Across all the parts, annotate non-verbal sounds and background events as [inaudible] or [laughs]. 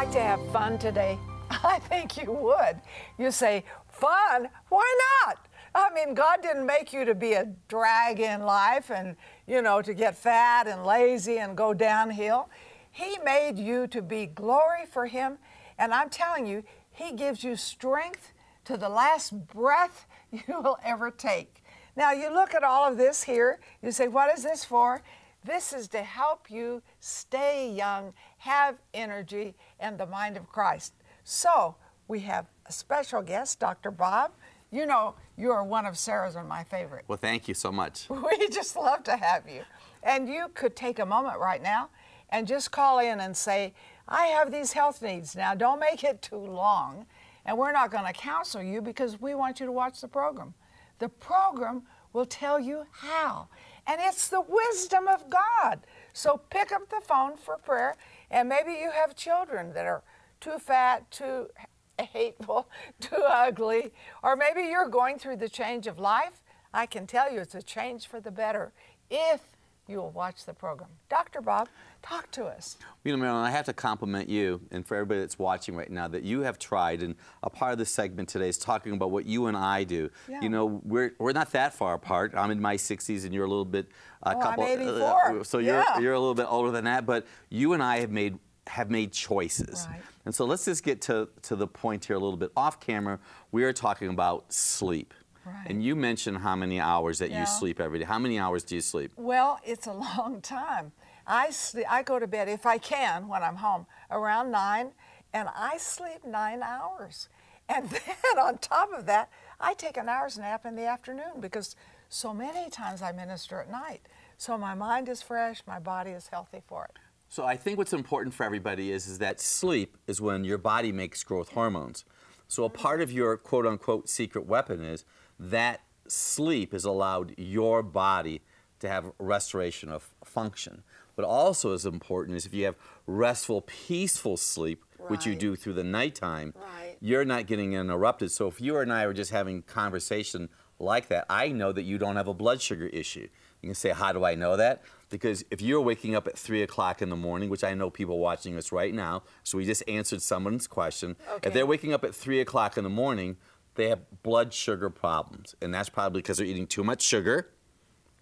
like to have fun today? [laughs] I think you would. You say, fun? Why not? I mean, God didn't make you to be a drag in life and, you know, to get fat and lazy and go downhill. He made you to be glory for Him. And I'm telling you, He gives you strength to the last breath [laughs] you will ever take. Now, you look at all of this here, you say, What is this for? This is to help you stay young, have energy, and the mind of Christ. So, we have a special guest, Dr. Bob. You know, you are one of Sarah's and my favorite. Well, thank you so much. [laughs] We just love to have you. And you could take a moment right now and just call in and say, I have these health needs. Now, don't make it too long. And we're not going to counsel you because we want you to watch the program. The program will tell you how. And it's the wisdom of God. So pick up the phone for prayer. And maybe you have children that are too fat, too [laughs] hateful, [laughs] too ugly, or maybe you're going through the change of life. I can tell you it's a change for the better if you will watch the program. Dr. Bob, talk to us. You know, Marilyn, I have to compliment you and for everybody that's watching right now that you have tried, and a part of this segment today is talking about what you and I do. Yeah. You know, we're, we're not that far apart. I'm in my 60s and you're a little bit, a Oh, I'm couple, uh, 84. so you're, Yeah. you're a little bit older than that, but you and I have made have made choices. Right. And so let's just get to, to the point here a little bit. Off camera, we are talking about sleep. Right. And you mentioned how many hours that Yeah. you sleep every day. How many hours do you sleep? Well, it's a [laughs] long time. I sleep, I go to bed if I can when I'm home around nine, and I sleep nine hours. And [laughs] then on top of that, I take an hour's nap in the afternoon because so many times I minister at night. So my mind is fresh, my body is healthy for it. So I think what's important for everybody is, is that sleep is when your body makes growth hormones. So a part of your quote unquote secret weapon is that sleep has allowed your body to have restoration of function. But also as important is if you have restful, peaceful sleep, which you do through the nighttime, Right. you're not getting interrupted. So if you and I are just having conversation like that, I know that you don't have a blood sugar issue. You can say, how do I know that? Because if you're waking up at three o'clock in the morning, which I know people watching us right now, so we just answered someone's question. Okay. If they're waking up at three o'clock in the morning, they have blood sugar problems, and that's probably because they're eating too much sugar,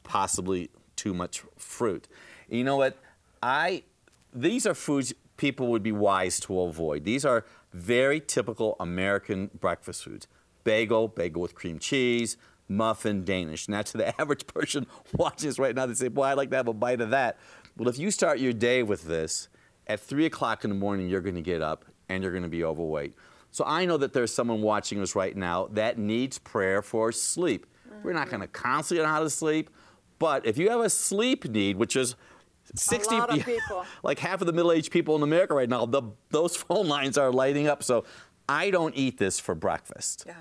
possibly too much fruit. You know what? I these are foods people would be wise to avoid. These are very typical American breakfast foods. Bagel, bagel with cream cheese, muffin, Danish. Now to the [laughs] average person watching this right now, they say, boy, I'd like to have a bite of that. Well, if you start your day with this, at three o'clock in the morning, you're gonna get up and you're gonna be overweight. So I know that there's someone watching us right now that needs prayer for sleep. We're not gonna counsel you on how to sleep, but if you have a sleep need, which is 60 lot of people. [laughs] like half of the middle-aged people in America right now, the, those [laughs] phone lines are lighting up. So I don't eat this for breakfast. Yeah.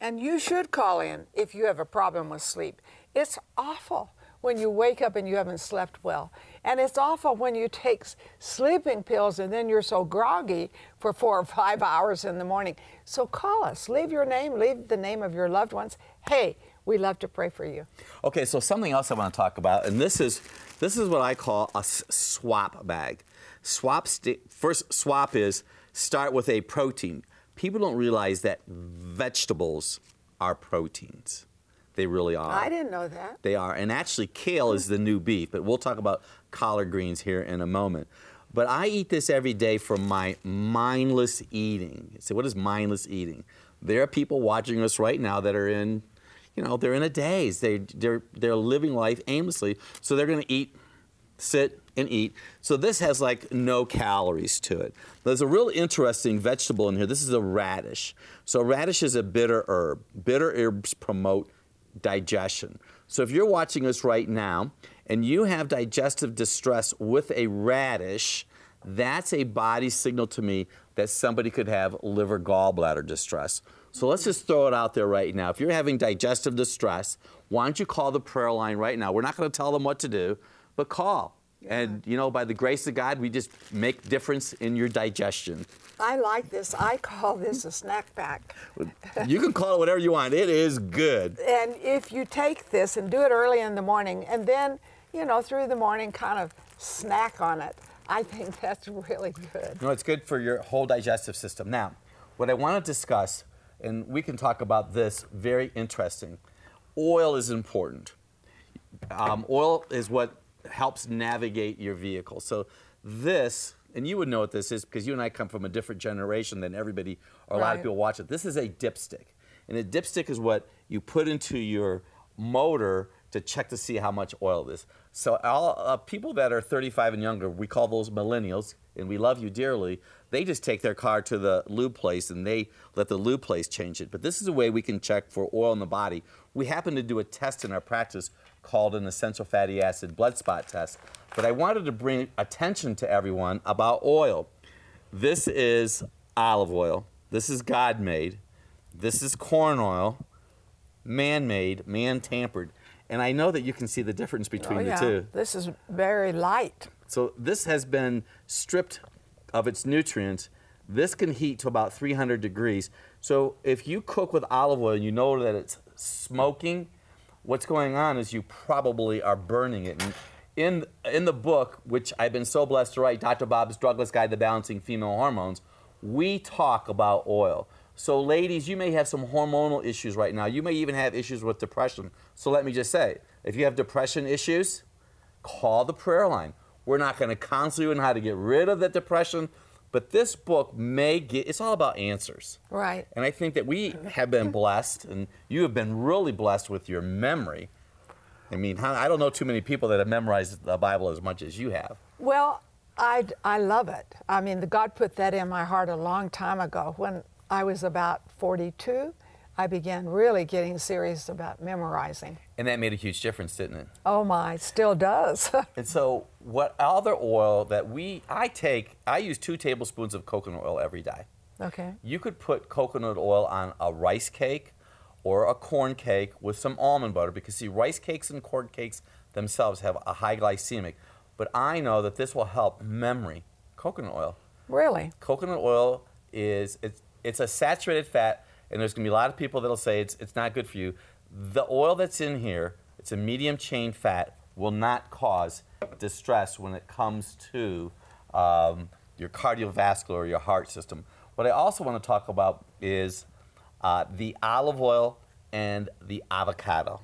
And you should call in if you have a problem with sleep. It's awful when you wake up and you haven't slept well. And it's awful when you take sleeping pills and then you're so groggy for four or five [laughs] hours in the morning. So call us. Leave your name, leave the name of your loved ones. Hey, we love to pray for you. Okay, so something else I want to talk about, and this is this is what I call a swap bag. Swap first swap is start with a protein. People don't realize that vegetables are proteins. They really are. I didn't know that. They are. And actually, kale is the new beef, but we'll talk about collard greens here in a moment. But I eat this every day for my mindless eating. So, what is mindless eating? There are people watching us right now that are in, you know, they're in a daze. They, they're, they're living life aimlessly. So, they're going to eat, sit, and eat. So, this has like no calories to it. There's a real interesting vegetable in here. This is a radish. So, radish is a bitter herb. Bitter herbs promote digestion. So if you're watching us right now and you have digestive distress with a radish, that's a body signal to me that somebody could have liver gallbladder distress. So let's just throw it out there right now. If you're having digestive distress, why don't you call the prayer line right now? We're not going to tell them what to do, but call. And you know, by the grace of God, we just make difference in your digestion. I like this. I call this a snack pack. You can call it whatever you want. It is good. And if you take this and do it early in the morning and then, you know, through the morning kind of snack on it, I think [laughs] that's really good. No, it's good for your whole digestive system. Now, what I want to discuss, and we can talk about this, very interesting. Oil is important. Um, oil is what helps navigate your vehicle. So this, and you would know what this is because you and I come from a different generation than everybody or a lot of people watch it. This is a dipstick. And a dipstick is what you put into your motor to check to see how much oil it is. So all uh, people that are 35 and younger, we call those millennials, and we love you dearly. They just take their car to the lube place and they let the lube place change it. But this is a way we can check for oil in the body. We happen to do a test in our practice called an essential fatty acid blood spot test. But I wanted to bring attention to everyone about oil. This is olive oil. This is God made. This is corn oil, man made, man tampered. And I know that you can see the difference between oh, the two. This is very light. So this has been stripped of its nutrients. This can heat to about 300 degrees. So if you cook with olive oil and you know that it's smoking, what's going on is you probably are burning it. And in, in the book, which I've been so blessed to write, Dr. Bob's Drugless Guide to Balancing Female Hormones, we talk about oil. So, ladies, you may have some hormonal issues right now. You may even have issues with depression. So, let me just say if you have depression issues, call the prayer line. We're not going to counsel you on how to get rid of the depression, but this book may get, it's all about answers. Right. And I think that we have been blessed, and you have been really blessed with your memory. I mean, I don't know too many people that have memorized the Bible as much as you have. Well, I, I love it. I mean, the God put that in my heart a long time ago. When I was about 42, I began really getting serious about memorizing. And that made a huge difference, didn't it? Oh my, still does. [laughs] And so, what other oil that we, I take, I use two tablespoons of coconut oil every day. okay. You could put coconut oil on a rice cake or a corn cake with some almond butter because, see, rice cakes and corn cakes themselves have a high glycemic. But I know that this will help memory. Coconut oil. Really? Coconut oil is it's, it's a saturated fat, and there's going to be a lot of people that'll say it's, it's not good for you. The oil that's in here, it's a medium chain fat, will not cause distress when it comes to um, your cardiovascular or your heart system. What I also want to talk about is uh, the olive oil and the avocado.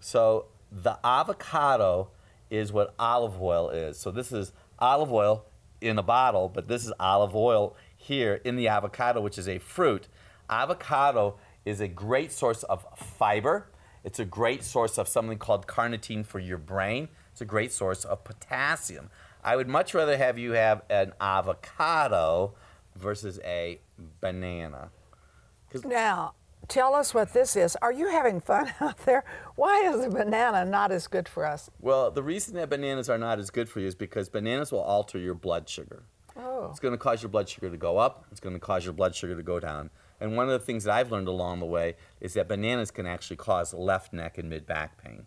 So the avocado is what olive oil is. So this is olive oil in a bottle, but this is olive oil here in the avocado, which is a fruit. Avocado is a great source of fiber. It's a great source of something called carnitine for your brain. It's a great source of potassium. I would much rather have you have an avocado versus a banana. Now, tell us what this is. Are you having fun [laughs] out there? Why is a banana not as good for us? Well, the reason that bananas are not as good for you is because bananas will alter your blood sugar. Oh. It's going to cause your blood sugar to go up. It's going to cause your blood sugar to go down. And one of the things that I've learned along the way is that bananas can actually cause left neck and mid back pain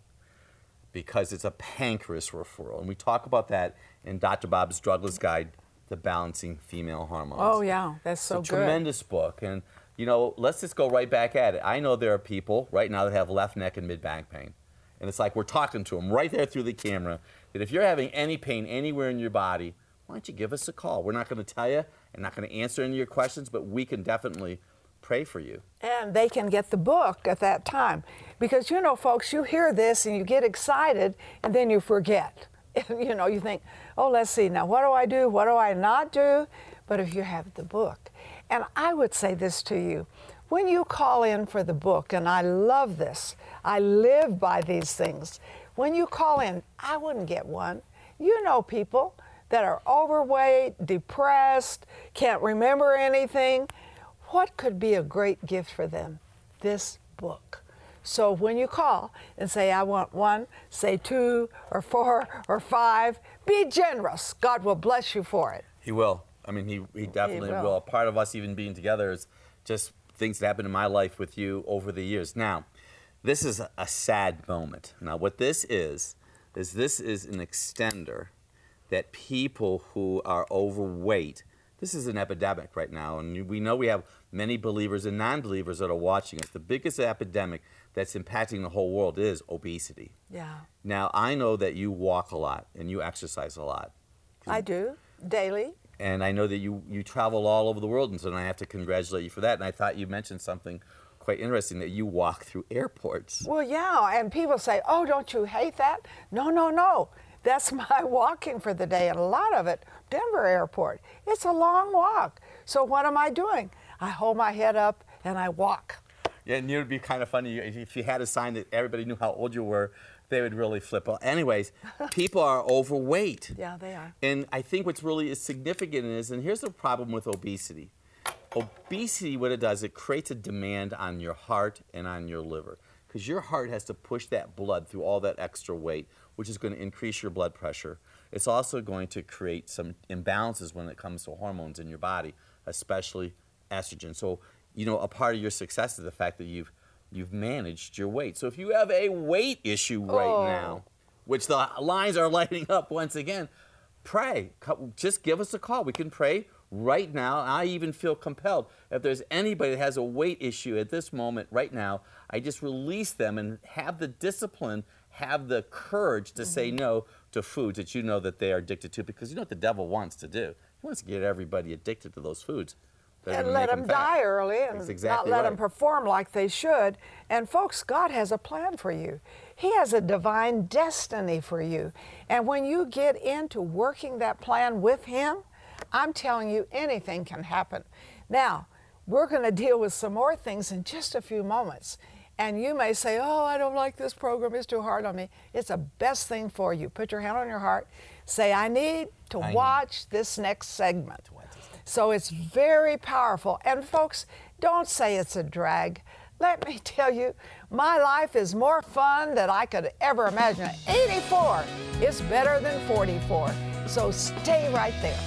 because it's a pancreas referral. And we talk about that in Dr. Bob's Drugless Guide to Balancing Female Hormones. Oh, yeah, that's so it's a good. tremendous book. And, you know, let's just go right back at it. I know there are people right now that have left neck and mid back pain. And it's like we're talking to them right there through the camera that if you're having any pain anywhere in your body, why don't you give us a call? We're not going to tell you and not going to answer any of your questions, but we can definitely pray for you. And they can get the book at that time. Because, you know, folks, you hear this and you get excited and then you forget. [laughs] you know, you think, oh, let's see, now what do I do? What do I not do? But if you have the book, and I would say this to you when you call in for the book, and I love this, I live by these things. When you call in, I wouldn't get one. You know people that are overweight, depressed, can't remember anything. What could be a great gift for them? This book. So when you call and say, I want one, say two or four or five, be generous. God will bless you for it. He will. I mean, he, he definitely will. will. Part of us even being together is just things that happened in my life with you over the years. Now, this is a sad moment. Now, what this is, is this is an extender that people who are overweight, this is an epidemic right now. And we know we have many believers and non believers that are watching us. The biggest epidemic that's impacting the whole world is obesity. Yeah. Now, I know that you walk a lot and you exercise a lot. I do daily. And I know that you, you travel all over the world, and so I have to congratulate you for that. And I thought you mentioned something quite interesting that you walk through airports. Well, yeah, and people say, "Oh, don't you hate that?" No, no, no. That's [laughs] my walking for the day, and a lot of it, Denver Airport. It's a long walk. So what am I doing? I hold my head up and I walk. Yeah, and it would be kind of funny if you had a sign that everybody knew how old you were. They would really flip out. Anyways, [laughs] people are overweight. Yeah, they are. And I think what's really significant is, and here's the problem with obesity. Obesity, what it does, it creates a demand on your heart and on your liver. Because your heart has to push that blood through all that extra weight, which is going to increase your blood pressure. It's also going to create some imbalances when it comes to hormones in your body, especially estrogen. So, you know, a part of your success is the fact that you've you've managed your weight. So if you have a weight issue right Oh. now, which the lines are [laughs] lighting up once again, pray. Just give us a call. We can pray right now. I even feel compelled. If there's anybody that has a weight issue at this moment right now, I just release them and have the discipline, have the courage to say Mm-hmm. no to foods that you know that they are addicted to because you know what the devil wants to do? He wants to get everybody addicted to those foods. and let make them die early and exactly not let right. them perform like they should. And folks, God has a plan for you. He has a divine destiny for you. And when you get into working that plan with Him, I'm telling you, anything can happen. Now, we're going to deal with some more things in just a few moments. And you may say, Oh, I don't like this program, it's too hard on me. It's the best thing for you. Put your hand on your heart, say, I need to I need- watch this next segment. watch this next So it's very powerful. And folks, don't say it's a drag. Let me [laughs] tell you, my life is more fun than I could ever imagine. 84 is better than 44. So stay right there.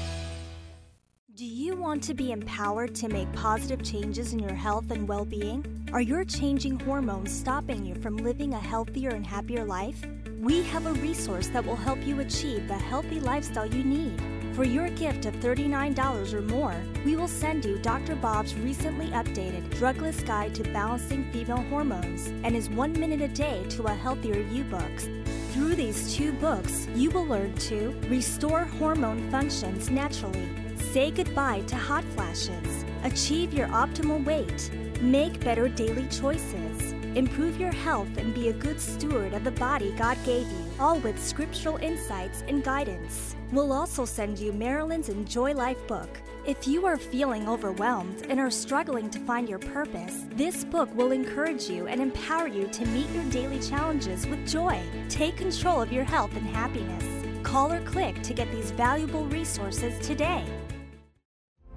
Do you want to be empowered to make positive changes in your health and well being? Are your changing hormones stopping you from living a healthier and happier life? We have a resource that will help you achieve the healthy lifestyle you need. For your gift of $39 or more, we will send you Dr. Bob's recently updated Drugless Guide to Balancing Female Hormones and his One Minute a Day to a Healthier You books. Through these two books, you will learn to restore hormone functions naturally, say goodbye to hot flashes, achieve your optimal weight, make better daily choices, improve your health, and be a good steward of the body God gave you, all with scriptural insights and guidance. We'll also send you Marilyn's Enjoy Life book. If you are feeling overwhelmed and are struggling to find your purpose, this book will encourage you and empower you to meet your daily challenges with joy. Take control of your health and happiness. Call or click to get these valuable resources today.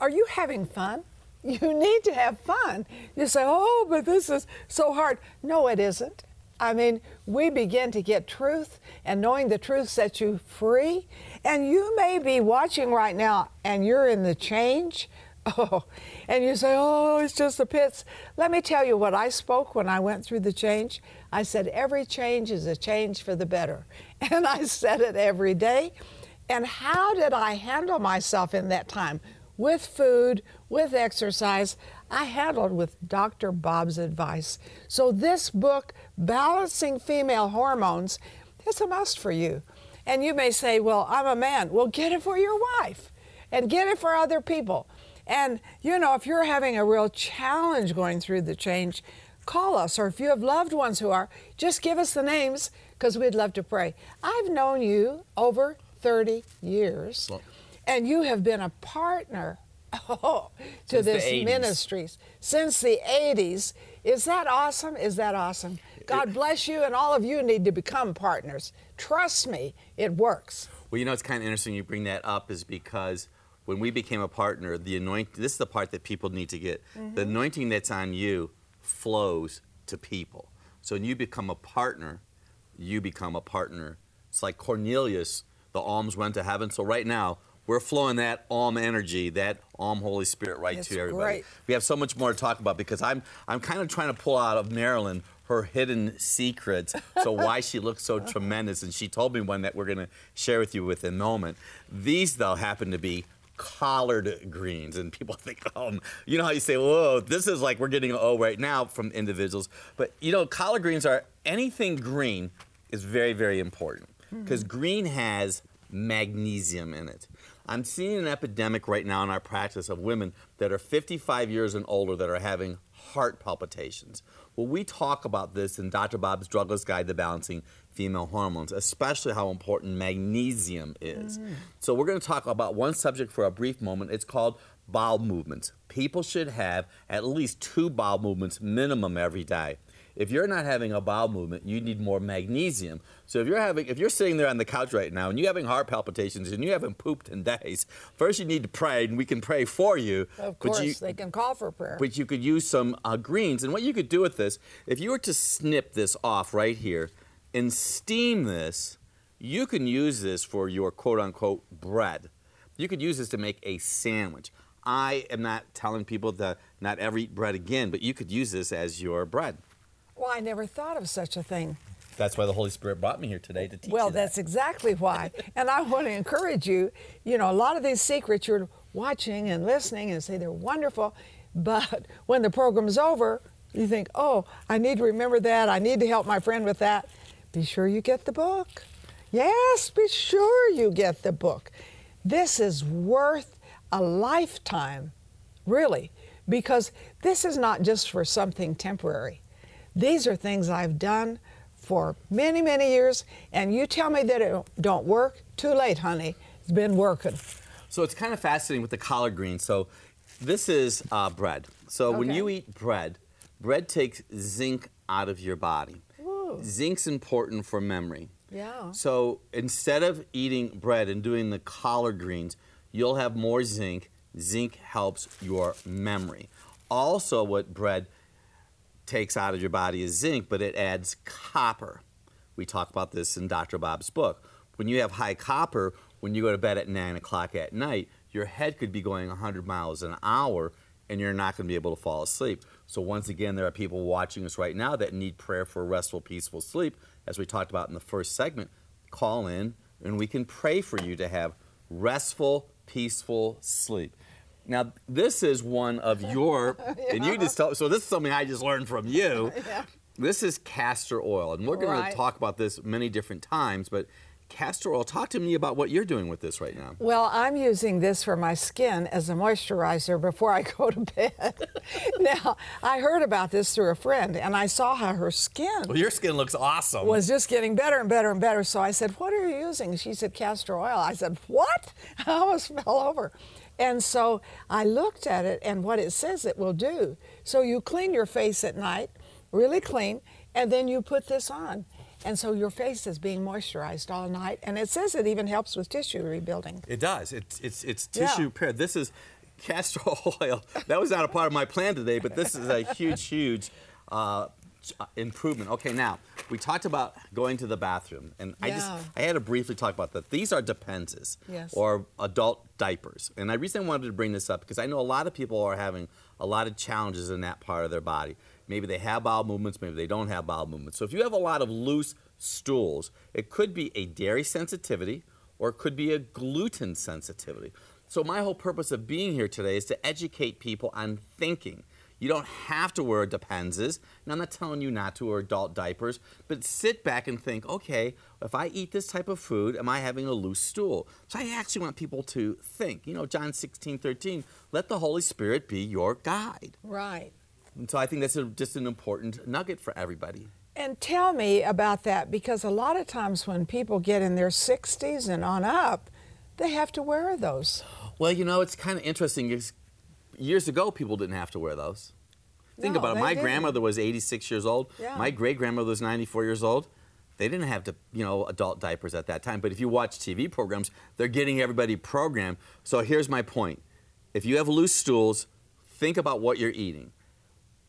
Are you having fun? [laughs] You need to have fun. You say, oh, but this is so hard. No, it isn't. I mean, we begin to get truth, and knowing the truth sets you free. And you may be watching right now and you're in the change. [laughs] Oh, and you say, oh, it's just the pits. Let me tell you what I spoke when I went through the change. I said, every change is a change for the better. [laughs] And I said it every day. And how did I handle myself in that time? With food, with exercise, I handled with Dr. Bob's advice. So, this book, Balancing Female Hormones, is a must for you. And you may say, Well, I'm a man. Well, get it for your wife and get it for other people. And, you know, if you're having a real challenge going through the change, call us. Or if you have loved ones who are, just give us the names because we'd love to pray. I've known you over 30 years. Well- and you have been a partner oh, [laughs] to Since this 80s. ministries since the 80s. Is that awesome? Is that awesome? God bless you, and all of you need to become partners. Trust me, it works. Well, you know, it's kind of interesting you bring that up is because when we became a partner, the anointing, this is the part that people need to get. The mm-hmm. anointing that's on you flows to people. So when you become a partner, you become a partner. It's like Cornelius, the alms went to heaven. So right now, we're flowing that alm energy, that alm Holy Spirit right It's to everybody. great. We have so much more to talk about because I'm I'm kind of trying to pull out of Marilyn her hidden secrets. So why she looks so tremendous, and she told me one that we're going to share with you with in a moment. These though happen to be collard greens, and people [laughs] think, oh, you know how you say, whoa, this is like we're getting an O right now from individuals, but you know, collard greens are anything green is very very important hmm. because green has magnesium in it. I'm seeing an epidemic right now in our practice of women that are 55 years and older that are having heart palpitations. Well, we talk about this in Dr. Bob's Drugless Guide to Balancing Female Hormones, especially how important magnesium is. Mm. So, we're going to talk about one subject for a brief moment. It's called bowel movements. People should have at least two bowel movements minimum every day. If you're not having a bowel movement, you need more magnesium. So if you're having, if you're sitting there on the couch right now and you're having heart palpitations and you haven't pooped in days, first you need to pray, and we can pray for you. Of course, you- they can call for prayer. but you could use some uh, greens. And what you could do with this, if you were to snip this off right here and steam this, you can use this for your quote unquote bread. You could use this to make a sandwich. I am not telling people to not ever eat bread again, but you could use this as your bread. Well, I never thought of such a thing. That's why the Holy Spirit brought me here today to teach Well, you that. that's exactly why. and I want to encourage you. You know, a lot of these secrets you're watching and listening and say they're wonderful, but when the program's over, you think, oh, I need to remember that. I need to help my friend with that. Be sure you get the book. Yes, be sure you get the book. This is worth a lifetime, really, because this is not just for something temporary. These are things I've done for many, many years, and you tell me that it don't work, too late, honey. It's been working. So it's kind of fascinating with the collard greens. So this is uh, bread. So when you eat bread, bread takes zinc out of your body. Ooh. Zinc's important for memory. Yeah. So instead of eating bread and doing the collard greens, you'll have more zinc. Zinc helps your memory. Also, what bread takes out of your body is zinc, but it adds copper. We talk about this in Dr. Bob's book. When you have high copper, when you go to bed at 9 o'clock at night, your head could be going 100 miles an hour and you're not going to be able to fall asleep. So, once again, there are people watching us right now that need prayer for restful, peaceful sleep. As we talked about in the first segment, call in and we can pray for you to have restful, peaceful sleep. Now, this is one of your, [laughs] and you just tell, so this is something I just learned from you. [laughs] This is castor oil, and we're going Right. to talk about this many different times, but castor oil, talk to me about what you're doing with this right now. Well, I'm using this for my skin as a moisturizer before I go to bed. [laughs] now, I heard about this through a friend, and I saw how her skin Well, your skin looks awesome. was just getting better and better and better. So I said, What are you using? She said, Castor oil. I said, What? I almost fell over. And so I looked at it and what it says it will do. So you clean your face at night, really clean, and then you put this on. And so your face is being moisturized all night. And it says it even helps with tissue rebuilding. It does. It's it's it's tissue repair. This is castor [laughs] oil. That was not a part of my plan today, but this is a huge, huge uh, uh, improvement. Okay, now we talked about going to the bathroom, and I just I had to briefly talk about that. These are Depends Yes. or adult diapers, and I recently wanted to bring this up because I know a lot of people are having a lot of challenges in that part of their body. Maybe they have bowel movements, maybe they don't have bowel movements. So if you have a lot of loose stools, it could be a dairy sensitivity or it could be a gluten sensitivity. So my whole purpose of being here today is to educate people on thinking. You don't have to wear Depends. And I'm not telling you not to wear adult diapers, but sit back and think, okay, if I eat this type of food, am I having a loose stool? So I actually want people to think. You know, John 16, 13, let the Holy Spirit be your guide. Right. And so I think that's a, just an important nugget for everybody. And tell me about that because a lot of times when people get in their 60s and on up, they have to wear those. Well, you know, it's kind of interesting. It's- Years ago, people didn't have to wear those. Think No, about it. My didn't. grandmother was 86 years old. Yeah. My great grandmother was 94 years old. They didn't have to, you know, adult diapers at that time. But if you watch TV programs, they're getting everybody programmed. So here's my point: if you have loose stools, think about what you're eating.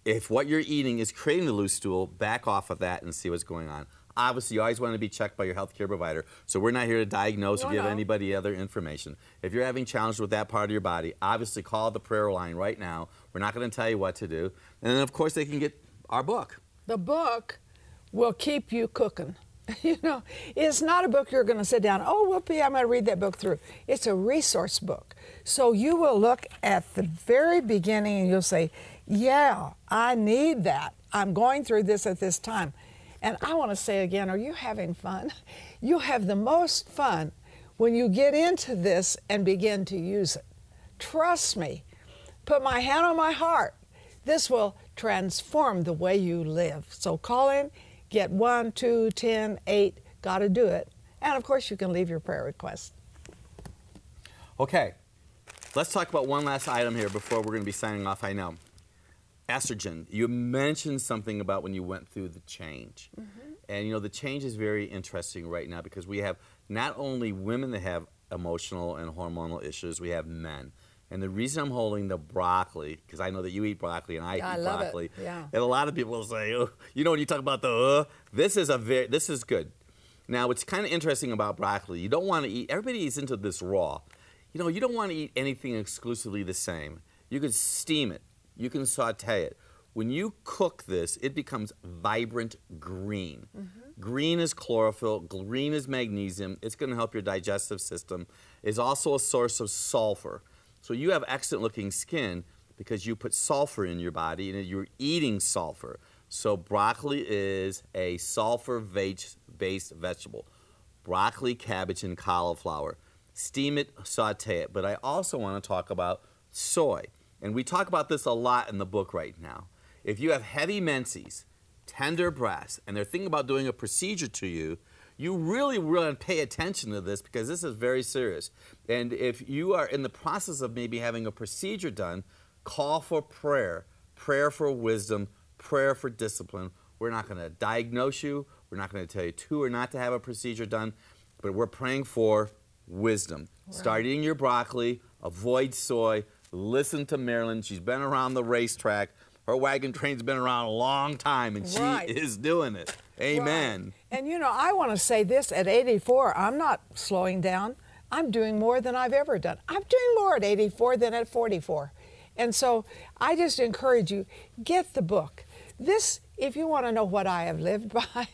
If what you're eating is creating the loose stool, back off of that and see what's going on. Obviously, you always want to be checked by your healthcare provider. So we're not here to diagnose No, or give no. anybody other information. If you're having challenges with that part of your body, obviously call the prayer line right now. We're not going to tell you what to do. And then, of course, they can get our book. The book will keep you cooking. [laughs] You know, it's not a book you're going to sit down, oh, whoopee, I'm going to read that book through. It's a resource book. So you will look at the very beginning and you'll say, yeah, I need that. I'm going through this at this time. And I want to say again, are you having fun? [laughs] You'll have the most fun when you get into this and begin to use it. Trust me. Put my hand on my heart. This will transform the way you live. So call in, get one, two, ten, eight, got to do it. And of course, you can leave your prayer request. Okay, let's talk about one last item here before we're going to be signing off. I know. Estrogen. You mentioned something about when you went through the change. And you know, the change is very interesting right now because we have not only women that have emotional and hormonal issues, we have men. And the reason I'm holding the broccoli, because I know that you eat broccoli and I Yeah, I eat it. broccoli. Yeah. And a lot of people will say, oh, you know, when you talk about the, uh, this is a very, this is good. Now, what's kind of interesting about broccoli, you don't want to eat, everybody eats into this raw. You know, you don't want to eat anything exclusively the same. You can steam it, you can saute it. When you cook this, it becomes vibrant green. Mm-hmm. Green is chlorophyll, green is magnesium. It's going to help your digestive system. It's also a source of sulfur. So you have excellent looking skin because you put sulfur in your body and you're eating sulfur. So broccoli is a sulfur based vegetable. Broccoli, cabbage, and cauliflower. Steam it, saute it. But I also want to talk about soy. And we talk about this a lot in the book right now. If you have heavy menses, tender breasts, and they're thinking about doing a procedure to you, you really want to pay attention to this because this is very serious. And if you are in the process of maybe having a procedure done, call for prayer, prayer for wisdom, prayer for discipline. We're not going to diagnose you. We're not going to tell you to or not to have a procedure done, but we're praying for wisdom. Start eating your broccoli, avoid soy, listen to Marilyn. She's been around the racetrack. Her wagon train's been around a long time, and she Right. is doing it. Amen. Right. And you know, I want to say this at 84, I'm not slowing down. I'm doing more than I've ever done. I'm doing more at 84 than at 44. And so I just encourage you get the book. This, if you want to know what I have lived [laughs] by,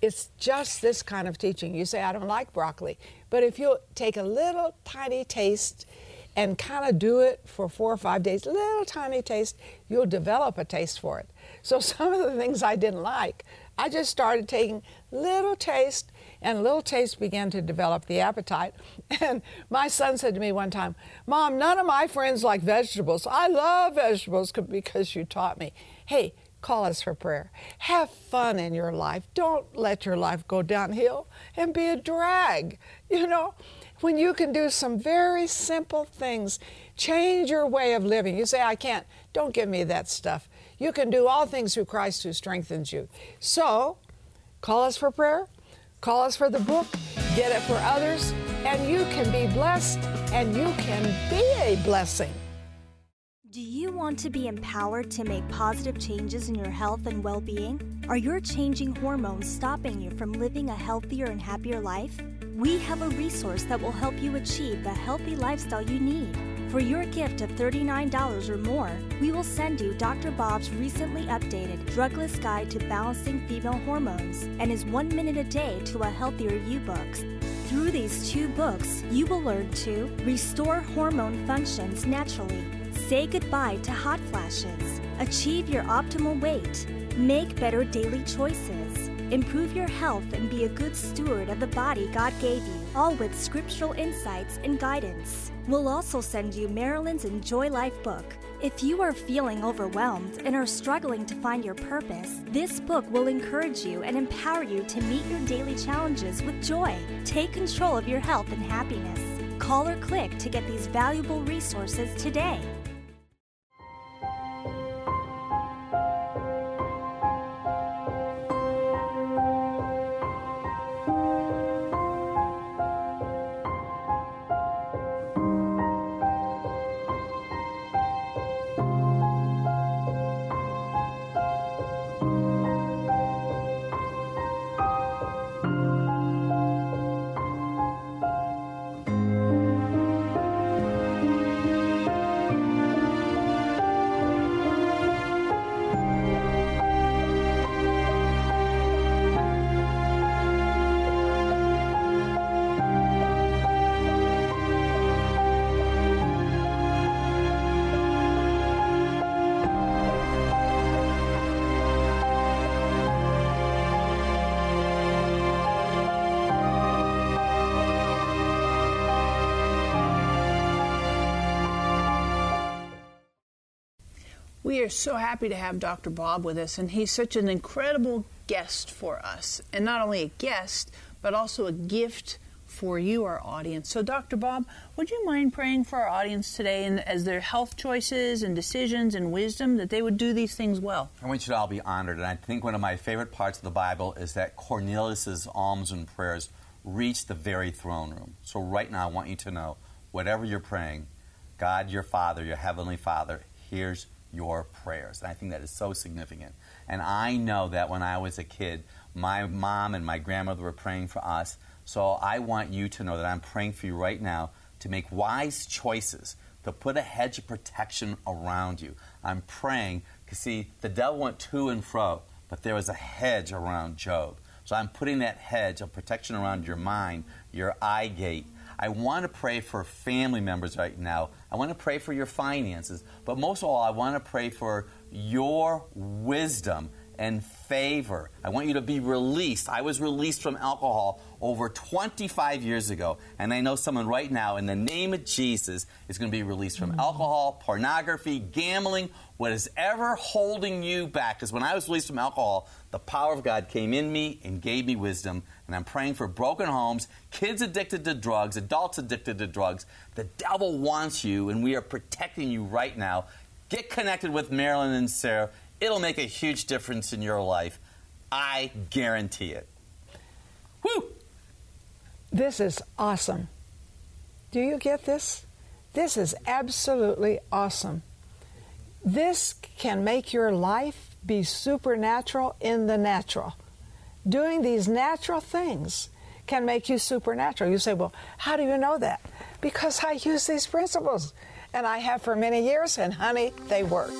it's just this kind of teaching. You say, I don't like broccoli. But if you take a little tiny taste and kind of do it for four or five days, little tiny taste, you'll develop a taste for it. So [laughs] some of the things I didn't like, I just started taking little taste, and little taste began to develop the appetite. [laughs] And my son said to me one time, Mom, none of my friends like vegetables. I love vegetables because you taught me. Hey, call us for prayer. Have fun in your life. Don't let your life go downhill and be a drag. You know, when you can do some very simple things, change your way of living. You say, I can't. Don't give me that stuff. You can do all things through Christ who strengthens you. So, call us for prayer, call us for the book, get it for others, and you can be blessed and you can be a blessing. Do you want to be empowered to make positive changes in your health and well being? Are your changing hormones stopping you from living a healthier and happier life? We have a resource that will help you achieve the healthy lifestyle you need. For your gift of $39 or more, we will send you Dr. Bob's recently updated Drugless Guide to Balancing Female Hormones and his One Minute a Day to a Healthier You books. Through these two books, you will learn to restore hormone functions naturally, say goodbye to hot flashes, achieve your optimal weight, make better daily choices, improve your health, and be a good steward of the body God gave you, all with scriptural insights and guidance. We'll also send you Marilyn's Enjoy Life book. If you are feeling overwhelmed and are struggling to find your purpose, this book will encourage you and empower you to meet your daily challenges with joy. Take control of your health and happiness. Call or click to get these valuable resources today. We are so happy to have Dr. Bob with us, and he's such an incredible guest for us. And not only a guest, but also a gift for you, our audience. So, Dr. Bob, would you mind praying for our audience today and as their health choices and decisions and wisdom that they would do these things well? I want you to all be honored. And I think one of my favorite parts of the Bible is that Cornelius' alms and prayers reached the very throne room. So, right now, I want you to know whatever you're praying, God, your Father, your Heavenly Father, hears your prayers. And I think that is so significant. And I know that when I was a kid, my mom and my grandmother were praying for us. So I want you to know that I'm praying for you right now to make wise choices, to put a hedge of protection around you. I'm praying because, see, the devil went to and fro, but there was a hedge around Job. So I'm putting that hedge of protection around your mind, your eye gate. I want to pray for family members right now. I want to pray for your finances. But most of all, I want to pray for your wisdom and favor. I want you to be released. I was released from alcohol over 25 years ago, and I know someone right now, in the name of Jesus, is going to be released from alcohol, pornography, gambling, what is ever holding you back. Because when I was released from alcohol, the power of God came in me and gave me wisdom. And I'm praying for broken homes, kids addicted to drugs, adults addicted to drugs. The devil wants you, and we are protecting you right now. Get connected with Marilyn and Sarah. It'll make a huge difference in your life. I guarantee it. Woo! This is awesome. Do you get this? This is absolutely awesome. This can make your life be supernatural in the natural. Doing these natural things can make you supernatural. You say, Well, how do you know that? Because I use these principles, and I have for many years, and honey, they work.